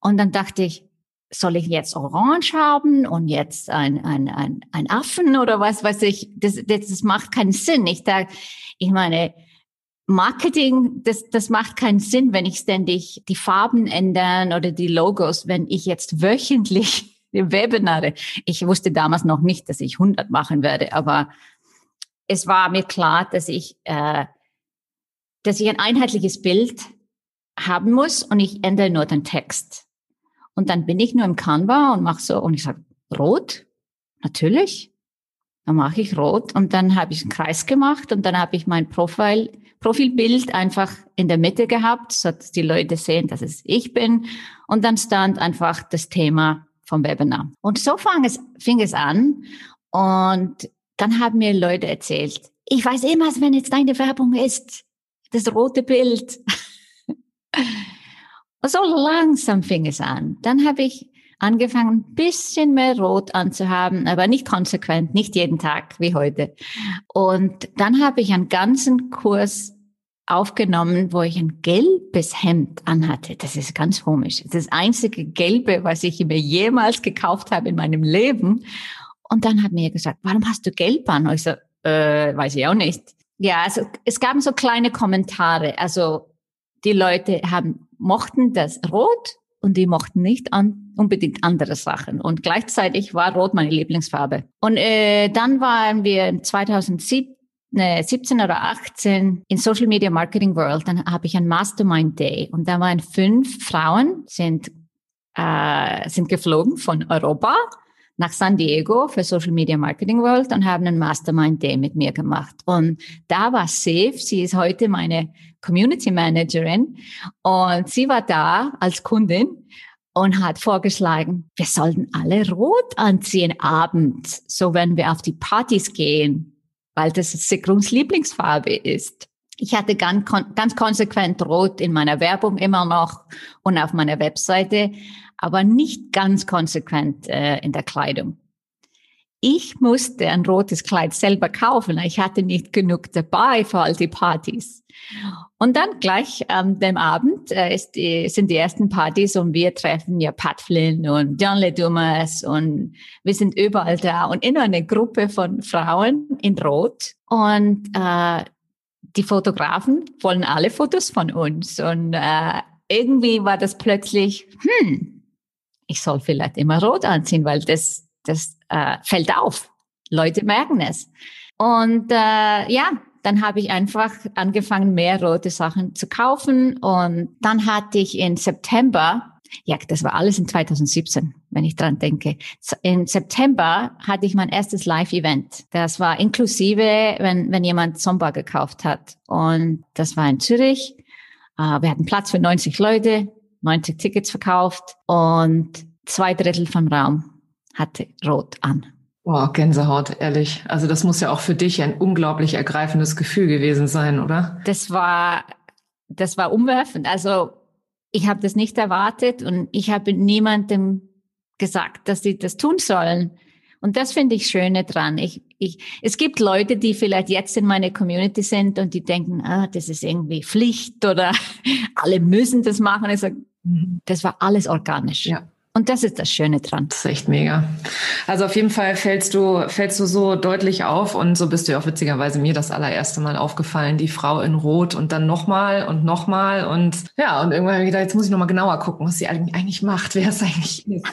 Und dann dachte ich, soll ich jetzt Orange haben und jetzt ein, ein, ein, ein Affen oder was weiß ich? Das, das, das macht keinen Sinn. Ich dachte, ich meine, Marketing, das, das macht keinen Sinn, wenn ich ständig die Farben ändern oder die Logos, wenn ich jetzt wöchentlich Webinare, ich wusste damals noch nicht, dass ich 100 machen werde, aber es war mir klar, dass ich, äh, dass ich ein einheitliches Bild haben muss und ich ändere nur den Text. Und dann bin ich nur im Canva und mache so und ich sage, rot? Natürlich. Dann mache ich rot und dann habe ich einen Kreis gemacht und dann habe ich mein Profil, Profilbild einfach in der Mitte gehabt, so dass die Leute sehen, dass es ich bin. Und dann stand einfach das Thema vom Webinar. Und so fang es, fing es an. Und dann haben mir Leute erzählt, ich weiß immer, wenn jetzt deine Werbung ist, das rote Bild. Und so langsam fing es an. Dann habe ich angefangen, ein bisschen mehr Rot anzuhaben, aber nicht konsequent, nicht jeden Tag wie heute. Und dann habe ich einen ganzen Kurs aufgenommen, wo ich ein gelbes Hemd anhatte. Das ist ganz komisch. Das, einzige gelbe, was ich mir jemals gekauft habe in meinem Leben. Und dann hat mir gesagt, warum hast du gelb an? Und ich so, äh, weiß ich auch nicht. Ja, also es gab so kleine Kommentare. Also die Leute haben, mochten das Rot und die mochten nicht an, unbedingt andere Sachen. Und gleichzeitig war Rot meine Lieblingsfarbe. Und äh, dann waren wir 2017 17 oder 18 in Social Media Marketing World, dann habe ich ein Mastermind Day und da waren fünf Frauen, sind, äh, sind geflogen von Europa nach San Diego für Social Media Marketing World und haben einen Mastermind Day mit mir gemacht. Und da war Safe, sie ist heute meine Community Managerin und sie war da als Kundin und hat vorgeschlagen, wir sollten alle rot anziehen abends, so wenn wir auf die Partys gehen, weil das Sigrums Lieblingsfarbe ist. Ich hatte ganz, ganz konsequent rot in meiner Werbung immer noch und auf meiner Webseite, aber nicht ganz konsequent äh, in der Kleidung. Ich musste ein rotes Kleid selber kaufen. Ich hatte nicht genug dabei für all die Partys. Und dann gleich am ähm, dem Abend äh, die, sind die ersten Partys und wir treffen ja Pat Flynn und John Le Dumas und wir sind überall da und in einer Gruppe von Frauen in Rot und äh, die Fotografen wollen alle Fotos von uns und äh, irgendwie war das plötzlich, hm, ich soll vielleicht immer rot anziehen, weil das, das äh, fällt auf. Leute merken es. Und äh, ja, dann habe ich einfach angefangen, mehr rote Sachen zu kaufen. Und dann hatte ich in September, ja, das war alles in 2017, wenn ich dran denke. In September hatte ich mein erstes Live-Event. Das war inklusive, wenn, wenn jemand Zomba gekauft hat. Und das war in Zürich. Äh, wir hatten Platz für 90 Leute. 90 Tickets verkauft und zwei Drittel vom Raum hatte rot an. Boah, Gänsehaut, ehrlich. Also das muss ja auch für dich ein unglaublich ergreifendes Gefühl gewesen sein, oder? Das war, das war umwerfend. Also ich habe das nicht erwartet und ich habe niemandem gesagt, dass sie das tun sollen. Und das finde ich schöne dran. Ich, ich, es gibt Leute, die vielleicht jetzt in meiner Community sind und die denken, ah, das ist irgendwie Pflicht oder alle müssen das machen. Ich sage, mhm. das war alles organisch. Ja. Und das ist das Schöne dran. Das ist echt mega. Also auf jeden Fall fällst du, fällst du so deutlich auf und so bist du ja auch witzigerweise mir das allererste Mal aufgefallen, die Frau in Rot und dann nochmal und nochmal und ja, und irgendwann habe ich gedacht, jetzt muss ich nochmal genauer gucken, was sie eigentlich macht, wer es eigentlich ist.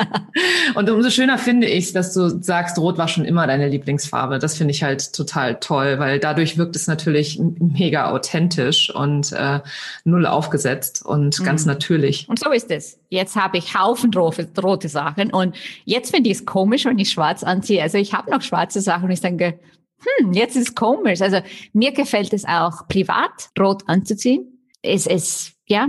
und umso schöner finde ich, dass du sagst, Rot war schon immer deine Lieblingsfarbe. Das finde ich halt total toll, weil dadurch wirkt es natürlich mega authentisch und äh, null aufgesetzt und mhm. ganz natürlich. Und so ist es. Jetzt habe ich Haufen rote, Sachen und jetzt finde ich es komisch, wenn ich schwarz anziehe. Also ich habe noch schwarze Sachen und ich denke, hm, jetzt ist komisch. Also mir gefällt es auch privat, rot anzuziehen. Es ist, ja,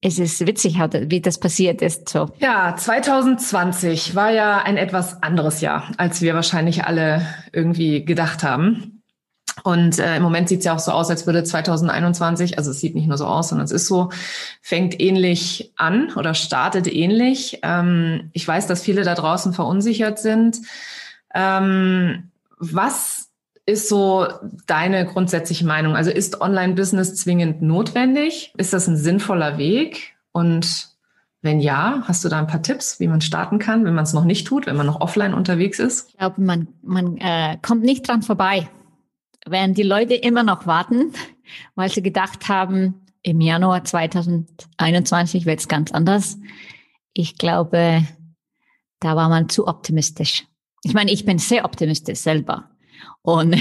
es ist witzig, wie das passiert ist. So. Ja, 2020 war ja ein etwas anderes Jahr, als wir wahrscheinlich alle irgendwie gedacht haben. Und äh, im Moment sieht es ja auch so aus, als würde 2021, also es sieht nicht nur so aus, sondern es ist so, fängt ähnlich an oder startet ähnlich. Ähm, ich weiß, dass viele da draußen verunsichert sind. Ähm, was ist so deine grundsätzliche Meinung? Also ist Online-Business zwingend notwendig? Ist das ein sinnvoller Weg? Und wenn ja, hast du da ein paar Tipps, wie man starten kann, wenn man es noch nicht tut, wenn man noch offline unterwegs ist? Ich glaube, man, man äh, kommt nicht dran vorbei werden die Leute immer noch warten, weil sie gedacht haben, im Januar 2021 wird es ganz anders. Ich glaube, da war man zu optimistisch. Ich meine, ich bin sehr optimistisch selber. Und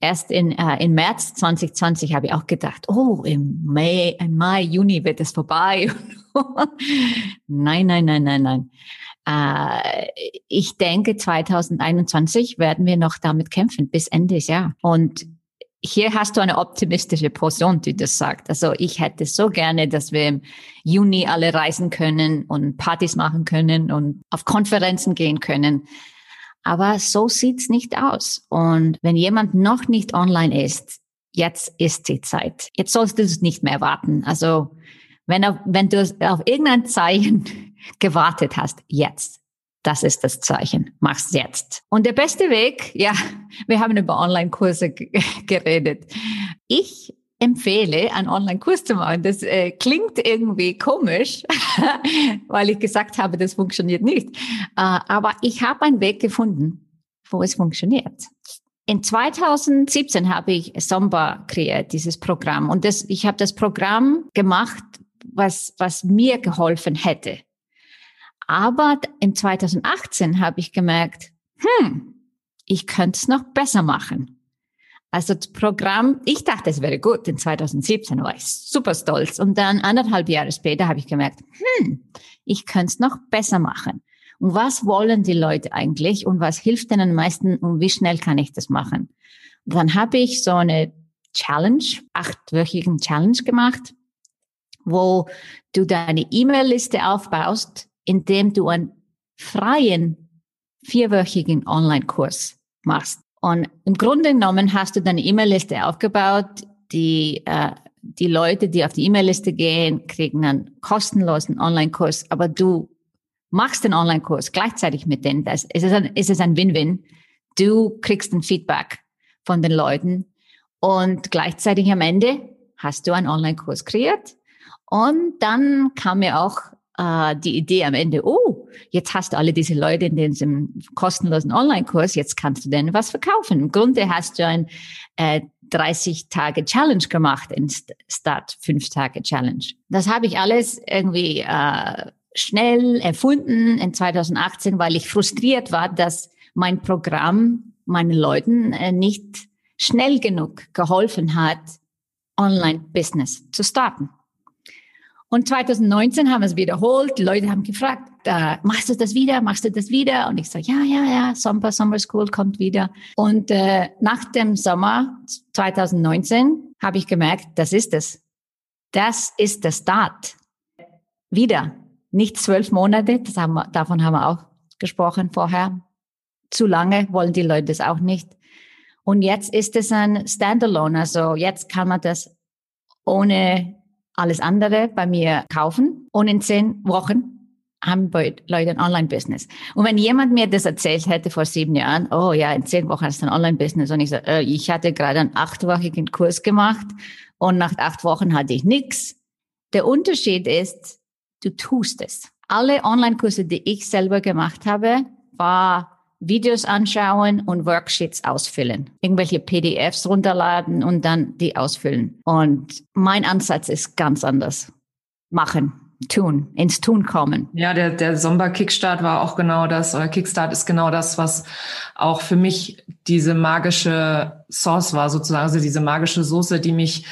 erst in, äh, in März 2020 habe ich auch gedacht, oh, im Mai, im Mai, Juni wird es vorbei. nein, nein, nein, nein, nein. Äh, ich denke, 2021 werden wir noch damit kämpfen bis Ende des Jahres. Und hier hast du eine optimistische Person, die das sagt. Also ich hätte so gerne, dass wir im Juni alle reisen können und Partys machen können und auf Konferenzen gehen können. Aber so sieht's nicht aus. Und wenn jemand noch nicht online ist, jetzt ist die Zeit. Jetzt sollst du es nicht mehr warten. Also wenn, wenn du auf irgendein Zeichen gewartet hast, jetzt. Das ist das Zeichen. Mach's jetzt. Und der beste Weg, ja, wir haben über Online-Kurse geredet. Ich empfehle, einen Online-Kurs zu machen. Das äh, klingt irgendwie komisch, weil ich gesagt habe, das funktioniert nicht. Äh, aber ich habe einen Weg gefunden, wo es funktioniert. In 2017 habe ich Somba kreiert, dieses Programm. Und das, ich habe das Programm gemacht, was, was mir geholfen hätte. Aber in 2018 habe ich gemerkt, hm, ich könnte es noch besser machen. Also das Programm, ich dachte, es wäre gut. In 2017 war ich super stolz. Und dann anderthalb Jahre später habe ich gemerkt, hm, ich könnte es noch besser machen. Und was wollen die Leute eigentlich und was hilft denen am meisten und wie schnell kann ich das machen? Und dann habe ich so eine Challenge, achtwöchigen Challenge gemacht, wo du deine E-Mail-Liste aufbaust, indem du einen freien vierwöchigen Online-Kurs machst. Und im Grunde genommen hast du deine E-Mail-Liste aufgebaut. Die, äh, die Leute, die auf die E-Mail-Liste gehen, kriegen einen kostenlosen Online-Kurs, aber du machst den Online-Kurs gleichzeitig mit denen. Das, ist, es ein, ist es ein Win-Win. Du kriegst ein Feedback von den Leuten und gleichzeitig am Ende hast du einen Online-Kurs kreiert. Und dann kam mir auch äh, die Idee am Ende, oh, jetzt hast du alle diese Leute in diesem kostenlosen Online-Kurs, jetzt kannst du denen was verkaufen. Im Grunde hast du ein äh, 30-Tage-Challenge gemacht in Start 5-Tage-Challenge. Das habe ich alles irgendwie äh, schnell erfunden in 2018, weil ich frustriert war, dass mein Programm meinen Leuten äh, nicht schnell genug geholfen hat, Online-Business zu starten. Und 2019 haben wir es wiederholt. Die Leute haben gefragt, äh, machst du das wieder? Machst du das wieder? Und ich sage, ja, ja, ja, Summer, Summer School kommt wieder. Und äh, nach dem Sommer 2019 habe ich gemerkt, das ist es. Das ist der Start. Wieder. Nicht zwölf Monate, das haben wir, davon haben wir auch gesprochen vorher. Zu lange wollen die Leute das auch nicht. Und jetzt ist es ein Standalone. Also jetzt kann man das ohne alles andere bei mir kaufen und in zehn Wochen haben Leute ein Online-Business. Und wenn jemand mir das erzählt hätte vor sieben Jahren, oh ja, in zehn Wochen hast du ein Online-Business und ich so, äh, ich hatte gerade einen achtwöchigen Kurs gemacht und nach acht Wochen hatte ich nichts. Der Unterschied ist, du tust es. Alle Online-Kurse, die ich selber gemacht habe, war Videos anschauen und Worksheets ausfüllen. Irgendwelche PDFs runterladen und dann die ausfüllen. Und mein Ansatz ist ganz anders. Machen, tun, ins Tun kommen. Ja, der, der Sommer Kickstart war auch genau das, oder Kickstart ist genau das, was auch für mich diese magische Sauce war, sozusagen, also diese magische Soße, die mich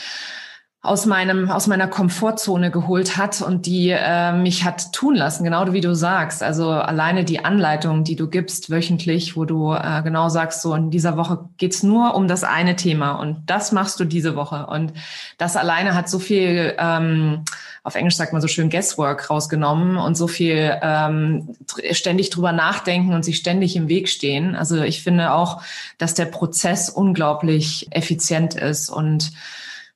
aus meinem aus meiner Komfortzone geholt hat und die äh, mich hat tun lassen, genau wie du sagst. Also alleine die Anleitung, die du gibst wöchentlich, wo du äh, genau sagst, so in dieser Woche geht's nur um das eine Thema und das machst du diese Woche und das alleine hat so viel ähm, auf Englisch sagt man so schön Guesswork rausgenommen und so viel ähm, ständig drüber nachdenken und sich ständig im Weg stehen. Also ich finde auch, dass der Prozess unglaublich effizient ist und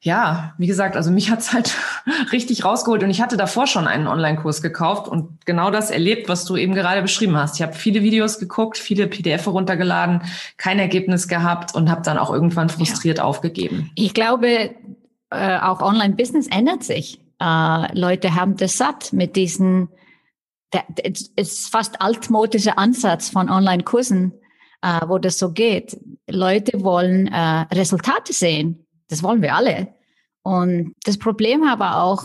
ja, wie gesagt, also mich hat's halt richtig rausgeholt und ich hatte davor schon einen Online-Kurs gekauft und genau das erlebt, was du eben gerade beschrieben hast. Ich habe viele Videos geguckt, viele PDF runtergeladen, kein Ergebnis gehabt und habe dann auch irgendwann frustriert ja. aufgegeben. Ich glaube, äh, auch Online-Business ändert sich. Äh, Leute haben das satt mit diesen, es ist fast altmodischer Ansatz von Online-Kursen, äh, wo das so geht. Leute wollen äh, Resultate sehen das wollen wir alle. Und das Problem aber auch,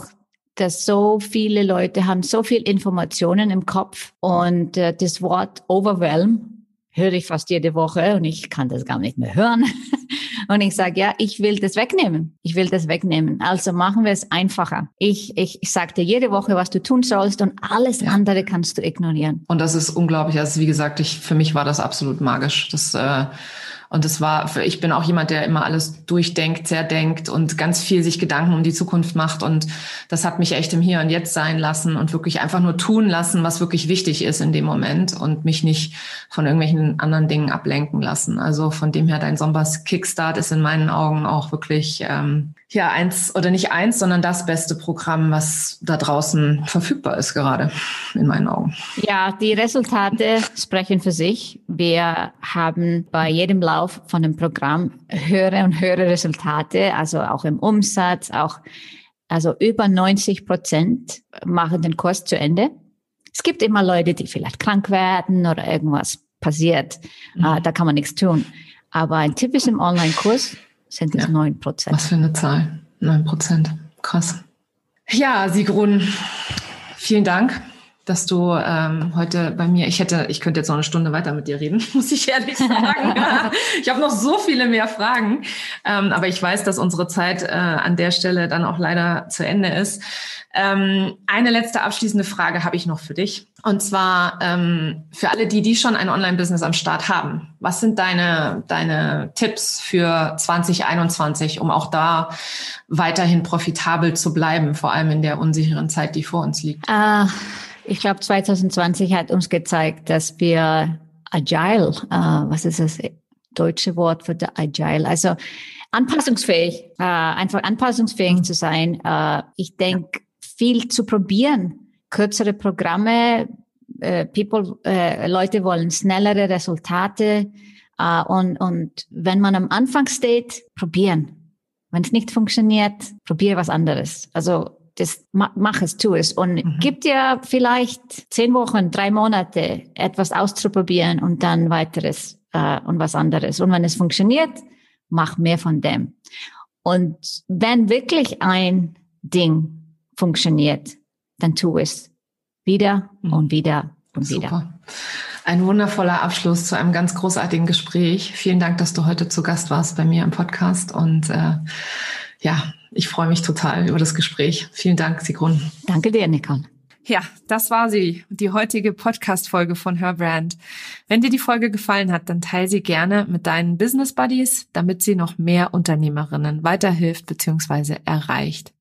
dass so viele Leute haben so viel Informationen im Kopf und äh, das Wort overwhelm höre ich fast jede Woche und ich kann das gar nicht mehr hören. und ich sage, ja, ich will das wegnehmen. Ich will das wegnehmen. Also machen wir es einfacher. Ich, ich, ich sage dir jede Woche, was du tun sollst und alles ja. andere kannst du ignorieren. Und das ist unglaublich. Also wie gesagt, ich, für mich war das absolut magisch. Das äh, und es war, ich bin auch jemand, der immer alles durchdenkt, sehr denkt und ganz viel sich Gedanken um die Zukunft macht. Und das hat mich echt im Hier und Jetzt sein lassen und wirklich einfach nur tun lassen, was wirklich wichtig ist in dem Moment und mich nicht von irgendwelchen anderen Dingen ablenken lassen. Also von dem her, dein Sombers Kickstart ist in meinen Augen auch wirklich ähm, ja eins oder nicht eins, sondern das beste Programm, was da draußen verfügbar ist gerade in meinen Augen. Ja, die Resultate sprechen für sich. Wir haben bei jedem Lauf von dem Programm höhere und höhere Resultate, also auch im Umsatz, auch also über 90 Prozent machen den Kurs zu Ende. Es gibt immer Leute, die vielleicht krank werden oder irgendwas passiert. Mhm. Uh, da kann man nichts tun. Aber ein Tipp ist im Online-Kurs, sind es neun ja. Prozent. Was für eine Zahl? Neun Prozent. Krass. Ja, Sigrun, vielen Dank dass du ähm, heute bei mir, ich hätte, ich könnte jetzt noch eine Stunde weiter mit dir reden, muss ich ehrlich sagen. ich habe noch so viele mehr Fragen, ähm, aber ich weiß, dass unsere Zeit äh, an der Stelle dann auch leider zu Ende ist. Ähm, eine letzte abschließende Frage habe ich noch für dich. Und zwar ähm, für alle die, die schon ein Online-Business am Start haben. Was sind deine, deine Tipps für 2021, um auch da weiterhin profitabel zu bleiben, vor allem in der unsicheren Zeit, die vor uns liegt? Uh, ich glaube, 2020 hat uns gezeigt, dass wir agile, uh, was ist das deutsche Wort für agile, also anpassungsfähig, uh, einfach anpassungsfähig mhm. zu sein. ich denke, viel zu probieren, kürzere Programme, äh, People, äh, Leute wollen schnellere Resultate äh, und, und wenn man am Anfang steht, probieren. Wenn es nicht funktioniert, probiere was anderes. Also das mach es, tu es und mhm. gib dir vielleicht zehn Wochen, drei Monate etwas auszuprobieren und dann weiteres äh, und was anderes. Und wenn es funktioniert, mach mehr von dem. Und wenn wirklich ein Ding funktioniert, dann tu es wieder mhm. und wieder und Super. wieder. Ein wundervoller Abschluss zu einem ganz großartigen Gespräch. Vielen Dank, dass du heute zu Gast warst bei mir im Podcast. Und äh, ja, ich freue mich total über das Gespräch. Vielen Dank, Sigrun. Danke dir, Nicole. Ja, das war sie, die heutige Podcast-Folge von Herbrand. Wenn dir die Folge gefallen hat, dann teile sie gerne mit deinen Business Buddies, damit sie noch mehr Unternehmerinnen weiterhilft bzw. erreicht.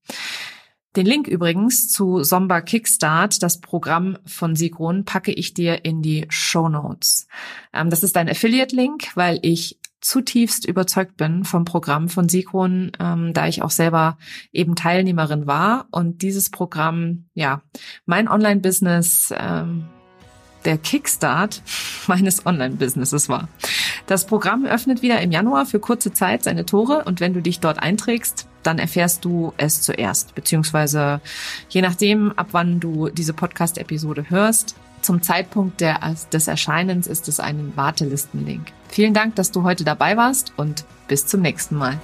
Den Link übrigens zu Somba Kickstart, das Programm von Sigrun, packe ich dir in die Show Notes. Ähm, das ist ein Affiliate-Link, weil ich zutiefst überzeugt bin vom Programm von Sigrun, ähm, da ich auch selber eben Teilnehmerin war. Und dieses Programm, ja, mein Online-Business, ähm, der Kickstart meines Online-Businesses war. Das Programm öffnet wieder im Januar für kurze Zeit seine Tore. Und wenn du dich dort einträgst, dann erfährst du es zuerst, beziehungsweise je nachdem, ab wann du diese Podcast-Episode hörst, zum Zeitpunkt der, des Erscheinens ist es ein Wartelistenlink. Vielen Dank, dass du heute dabei warst und bis zum nächsten Mal.